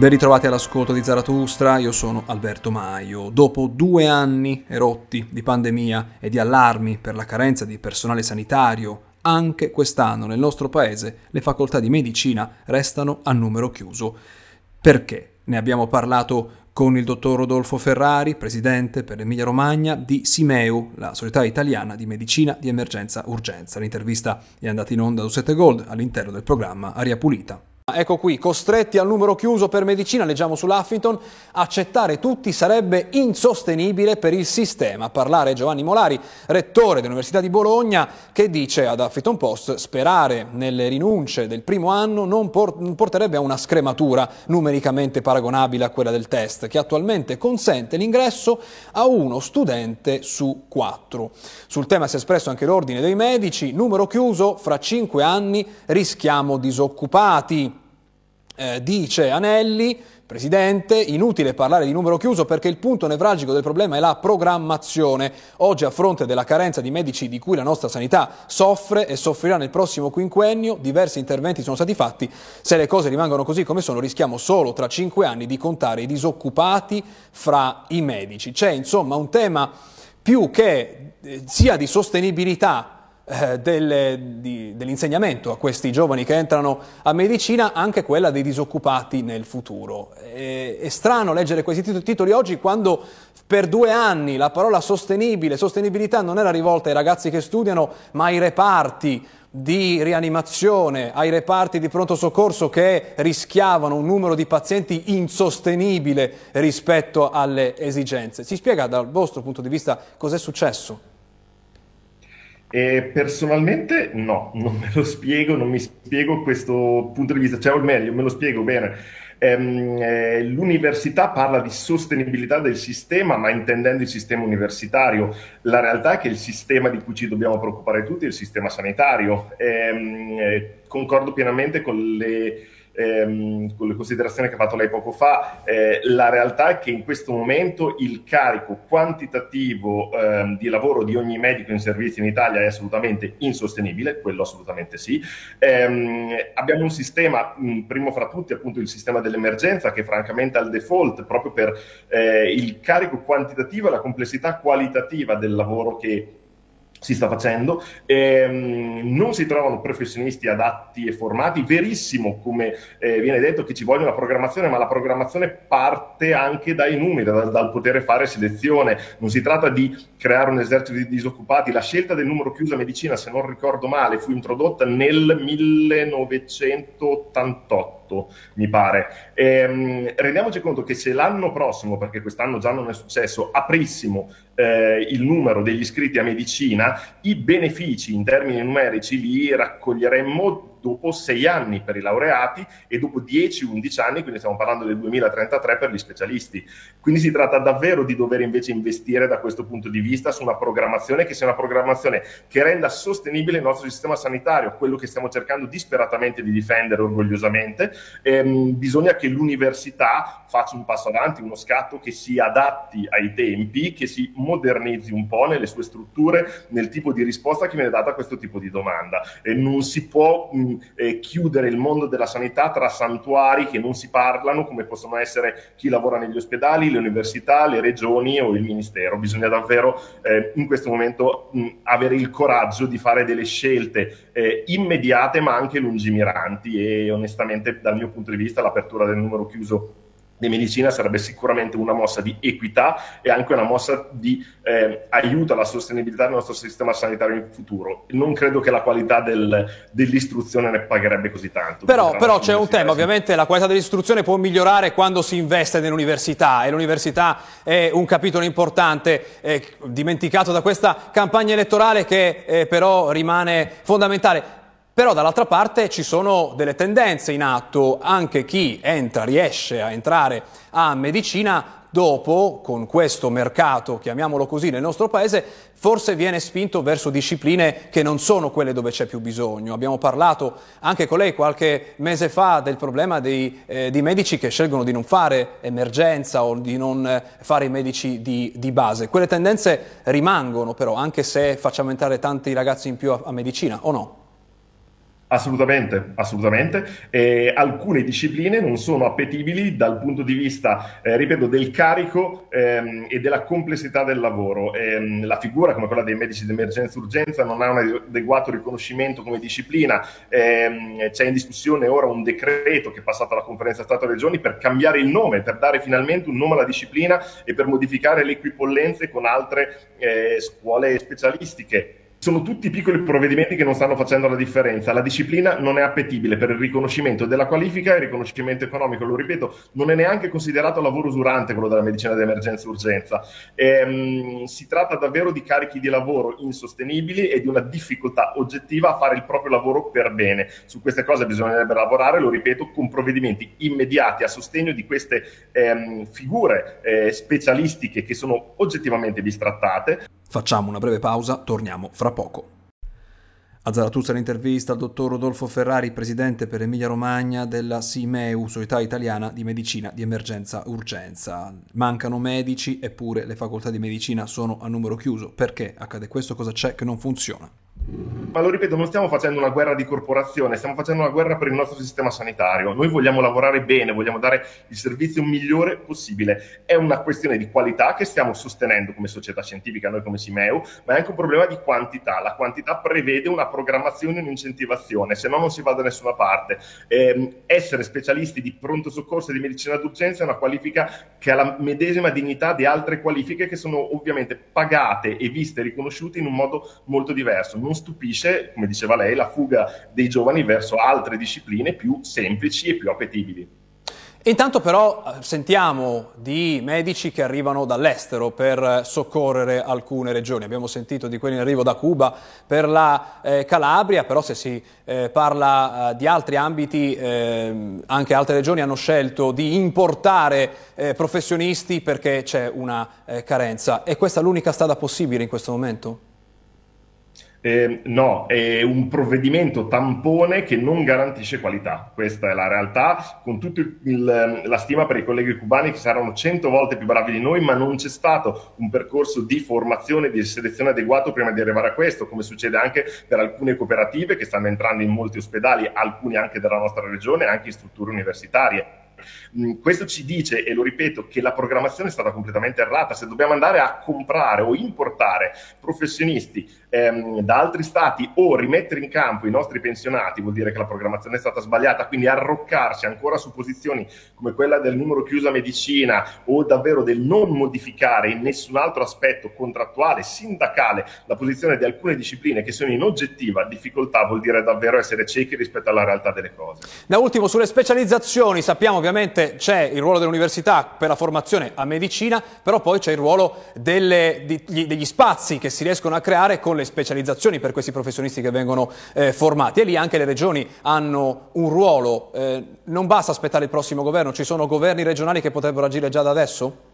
Ben ritrovati all'ascolto di Zaratustra, io sono Alberto Maio. Dopo due anni erotti di pandemia e di allarmi per la carenza di personale sanitario, anche quest'anno nel nostro paese le facoltà di medicina restano a numero chiuso. Perché? Ne abbiamo parlato con il dottor Rodolfo Ferrari, presidente per l'Emilia Romagna di Simeu, la società italiana di medicina di emergenza urgenza. L'intervista è andata in onda su 7 Gold all'interno del programma Aria Pulita. Ecco qui, costretti al numero chiuso per medicina, leggiamo sull'Huffington, accettare tutti sarebbe insostenibile per il sistema. Parlare Giovanni Molari, rettore dell'Università di Bologna, che dice ad Huffington Post sperare nelle rinunce del primo anno non, por- porterebbe a una scrematura numericamente paragonabile a quella del test, che attualmente consente l'ingresso a uno studente su quattro. Sul tema si è espresso anche l'Ordine dei Medici, numero chiuso, fra cinque anni rischiamo disoccupati eh, dice Anelli, Presidente, inutile parlare di numero chiuso perché il punto nevralgico del problema è la programmazione. Oggi a fronte della carenza di medici di cui la nostra sanità soffre e soffrirà nel prossimo quinquennio, diversi interventi sono stati fatti. Se le cose rimangono così come sono, rischiamo solo tra cinque anni di contare i disoccupati fra i medici. C'è insomma un tema più che eh, sia di sostenibilità eh, del, di, dell'insegnamento a questi giovani che entrano a medicina, anche quella dei disoccupati nel futuro. È, è strano leggere questi titoli oggi quando per due anni la parola sostenibile, sostenibilità non era rivolta ai ragazzi che studiano, ma ai reparti di rianimazione, ai reparti di pronto soccorso che rischiavano un numero di pazienti insostenibile rispetto alle esigenze. Si spiega dal vostro punto di vista cos'è successo? E personalmente no, non me lo spiego, non mi spiego questo punto di vista, cioè o meglio, me lo spiego bene. Ehm, eh, l'università parla di sostenibilità del sistema, ma intendendo il sistema universitario. La realtà è che il sistema di cui ci dobbiamo preoccupare tutti è il sistema sanitario. Ehm, eh, concordo pienamente con le ehm, con le considerazioni che ha fatto lei poco fa, eh, la realtà è che in questo momento il carico quantitativo ehm, di lavoro di ogni medico in servizio in Italia è assolutamente insostenibile, quello assolutamente sì. Ehm, abbiamo un sistema, mh, primo fra tutti appunto il sistema dell'emergenza, che francamente al default proprio per eh, il carico quantitativo e la complessità qualitativa del lavoro che si sta facendo, ehm, non si trovano professionisti adatti e formati, verissimo come eh, viene detto che ci voglia una programmazione, ma la programmazione parte anche dai numeri, dal, dal, poter fare selezione, non si tratta di creare un esercito di disoccupati, la scelta del numero chiuso a medicina, se non ricordo male, fu introdotta nel 1988 mi pare. Ehm, rendiamoci conto che se l'anno prossimo, perché quest'anno già non è successo, aprissimo eh, il numero degli iscritti a medicina, i benefici in termini numerici li raccoglieremmo dopo sei anni per i laureati e dopo 10-11 anni, quindi stiamo parlando del 2033 per gli specialisti. Quindi si tratta davvero di dover invece investire da questo punto di vista su una programmazione che sia una programmazione che renda sostenibile il nostro sistema sanitario, quello che stiamo cercando disperatamente di difendere orgogliosamente. Ehm, bisogna che l'università faccia un passo avanti, uno scatto che si adatti ai tempi, che si modernizzi un po' nelle sue strutture, nel tipo di risposta che viene data a questo tipo di domanda. E non si può eh, chiudere il mondo della sanità tra santuari che non si parlano, come possono essere chi lavora negli ospedali, le università, le regioni o il ministero. Bisogna davvero eh, in questo momento mh, avere il coraggio di fare delle scelte eh, immediate ma anche lungimiranti e onestamente dal mio punto di vista l'apertura del numero chiuso di medicina sarebbe sicuramente una mossa di equità e anche una mossa di eh, aiuto alla sostenibilità del nostro sistema sanitario in futuro. Non credo che la qualità del, dell'istruzione ne pagherebbe così tanto. Però, però c'è un tema, ovviamente la qualità dell'istruzione può migliorare quando si investe nell'università e l'università è un capitolo importante, eh, dimenticato da questa campagna elettorale che eh, però rimane fondamentale. Però dall'altra parte ci sono delle tendenze in atto, anche chi entra, riesce a entrare a medicina dopo, con questo mercato, chiamiamolo così, nel nostro paese, forse viene spinto verso discipline che non sono quelle dove c'è più bisogno. Abbiamo parlato anche con lei qualche mese fa del problema dei, eh, di medici che scelgono di non fare emergenza o di non eh, fare i medici di, di, base. Quelle tendenze rimangono però, anche se facciamo entrare tanti ragazzi in più a, a medicina, o no? Assolutamente, assolutamente. Eh, alcune discipline non sono appetibili dal punto di vista, eh, ripeto, del carico ehm, e della complessità del lavoro. Eh, la figura come quella dei medici di emergenza urgenza non ha un adeguato riconoscimento come disciplina. Ehm, c'è in discussione ora un decreto che è passato alla conferenza Stato-Regioni per cambiare il nome, per dare finalmente un nome alla disciplina e per modificare le equipollenze con altre eh, scuole specialistiche sono tutti piccoli provvedimenti che non stanno facendo la differenza. La disciplina non è appetibile per il riconoscimento della qualifica e il riconoscimento economico. Lo ripeto, non è neanche considerato lavoro usurante quello della medicina d'emergenza e urgenza. Ehm, si tratta davvero di carichi di lavoro insostenibili e di una difficoltà oggettiva a fare il proprio lavoro per bene. Su queste cose bisognerebbe lavorare, lo ripeto, con provvedimenti immediati a sostegno di queste ehm, figure eh, specialistiche che sono oggettivamente bistrattate. Facciamo una breve pausa, torniamo fra poco. A Zaratuzza l'intervista al dottor Rodolfo Ferrari, presidente per Emilia Romagna della SIMEU, Società Italiana di Medicina di Emergenza Urgenza. Mancano medici eppure le facoltà di medicina sono a numero chiuso. Perché accade questo? Cosa c'è che non funziona? Ma lo ripeto, non stiamo facendo una guerra di corporazione, stiamo facendo una guerra per il nostro sistema sanitario. Noi vogliamo lavorare bene, vogliamo dare il servizio migliore possibile. È una questione di qualità che stiamo sostenendo come società scientifica, noi come Simeu, ma è anche un problema di quantità. La quantità prevede una programmazione e un'incentivazione, se no non si va da nessuna parte. Eh, essere specialisti di pronto soccorso e di medicina d'urgenza è una qualifica che ha la medesima dignità di altre qualifiche che sono ovviamente pagate e viste e riconosciute in un modo molto diverso. Non stupisce, come diceva lei, la fuga dei giovani verso altre discipline più semplici e più appetibili. Intanto però eh, sentiamo di medici che arrivano dall'estero per soccorrere alcune regioni. Abbiamo sentito di quelli in arrivo da Cuba per la eh, Calabria, però se si eh, parla eh, di altri ambiti, ehm, anche altre regioni hanno scelto di importare eh, professionisti perché c'è una eh, carenza. E questa è l'unica strada possibile in questo momento? Eh, no, è un provvedimento tampone che non garantisce qualità. Questa è la realtà, con tutta la stima per i colleghi cubani che saranno cento volte più bravi di noi, ma non c'è stato un percorso di formazione, di selezione adeguato prima di arrivare a questo, come succede anche per alcune cooperative che stanno entrando in molti ospedali, alcuni anche della nostra regione, anche in strutture universitarie. Mm, questo ci dice, e lo ripeto, che la programmazione è stata completamente errata. Se dobbiamo andare a comprare o importare professionisti ehm, da altri stati o rimettere in campo i nostri pensionati, vuol dire che la programmazione è stata sbagliata, quindi arroccarsi ancora su posizioni come quella del numero chiuso a medicina o davvero del non modificare in nessun altro aspetto contrattuale, sindacale, la posizione di alcune discipline che sono in oggettiva difficoltà, vuol dire davvero essere ciechi rispetto alla realtà delle cose. Da ultimo, sulle specializzazioni, sappiamo ovviamente ovviamente c'è il ruolo dell'università per la formazione a medicina, però poi c'è il ruolo delle, di, degli spazi che si riescono a creare con le specializzazioni per questi professionisti che vengono eh, formati e lì anche le regioni hanno un ruolo. Eh, non basta aspettare il prossimo governo, ci sono governi regionali che potrebbero agire già da adesso?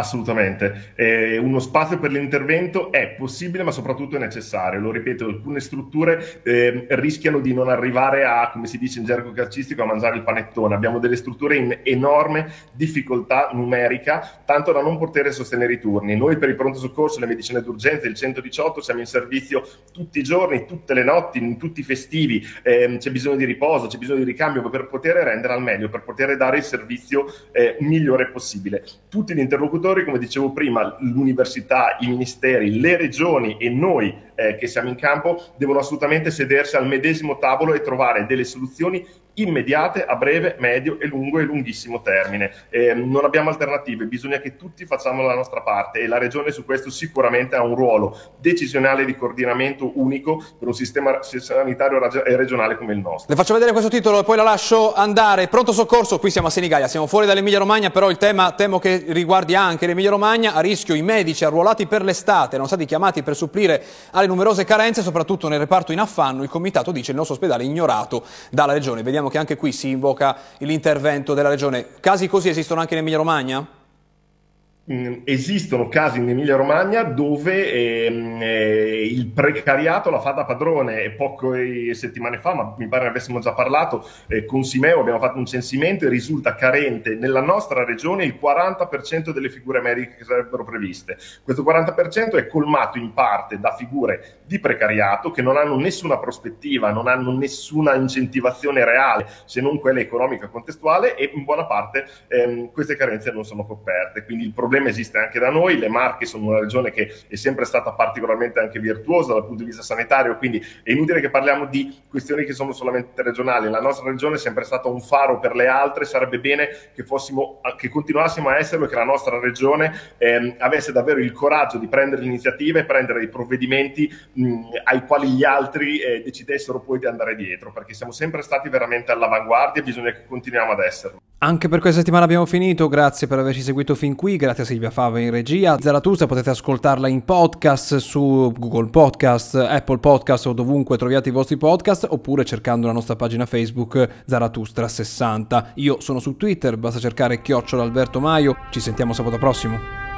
Assolutamente. Eh, uno spazio per l'intervento è possibile, ma soprattutto è necessario. Lo ripeto, alcune strutture eh, rischiano di non arrivare a, come si dice in gergo calcistico, a mangiare il panettone. Abbiamo delle strutture in enorme difficoltà numerica, tanto da non poter sostenere i turni. Noi per il pronto soccorso, le medicine d'urgenza, il 118, siamo in servizio tutti i giorni, tutte le notti, in tutti i festivi. Eh, c'è bisogno di riposo, c'è bisogno di ricambio per poter rendere al meglio, per poter dare il servizio eh, migliore possibile. Tutti gli interlocutori interlocutori, come dicevo prima, l'università, i ministeri, le regioni e noi eh, che siamo in campo devono assolutamente sedersi al medesimo tavolo e trovare delle soluzioni immediate a breve, medio e lungo e lunghissimo termine. Eh, non abbiamo alternative, bisogna che tutti facciamo la nostra parte e la Regione su questo sicuramente ha un ruolo decisionale di coordinamento unico per un sistema sanitario regionale come il nostro. Le faccio vedere questo titolo e poi la lascio andare. Pronto soccorso, qui siamo a Senigallia, siamo fuori dall'Emilia Romagna, però il tema temo che riguardi anche l'Emilia Romagna, a rischio i medici arruolati per l'estate, erano stati chiamati per supplire alle numerose carenze, soprattutto nel reparto in affanno, il comitato dice il nostro ospedale è ignorato dalla Regione. Vediamo che anche qui si invoca l'intervento della Regione. Casi così esistono anche in Emilia Romagna? Mm, esistono casi in Emilia Romagna dove ehm, eh, il precariato la fa da padrone e poche settimane fa, ma mi pare ne avessimo già parlato, eh, con Simeo abbiamo fatto un censimento e risulta carente nella nostra regione il 40% delle figure mediche che sarebbero previste. Questo 40% è colmato in parte da figure di precariato che non hanno nessuna prospettiva, non hanno nessuna incentivazione reale se non quella economica contestuale e in buona parte ehm, queste carenze non sono coperte. Quindi il problema esiste anche da noi, le Marche sono una regione che è sempre stata particolarmente anche virtuosa dal punto di vista sanitario, quindi è inutile che parliamo di questioni che sono solamente regionali, la nostra regione è sempre stata un faro per le altre, sarebbe bene che, fossimo, che continuassimo a esserlo e che la nostra regione ehm, avesse davvero il coraggio di prendere l'iniziativa e prendere dei provvedimenti mh, ai quali gli altri eh, decidessero poi di andare dietro, perché siamo sempre stati veramente all'avanguardia e bisogna che continuiamo ad esserlo. Anche per questa settimana abbiamo finito, grazie per averci seguito fin qui, grazie a Silvia Fava in regia. Zaratustra potete ascoltarla in podcast su Google Podcast, Apple Podcast o dovunque troviate i vostri podcast oppure cercando la nostra pagina Facebook Zaratustra60. Io sono su Twitter, basta cercare chiocciola Alberto Maio, ci sentiamo sabato prossimo.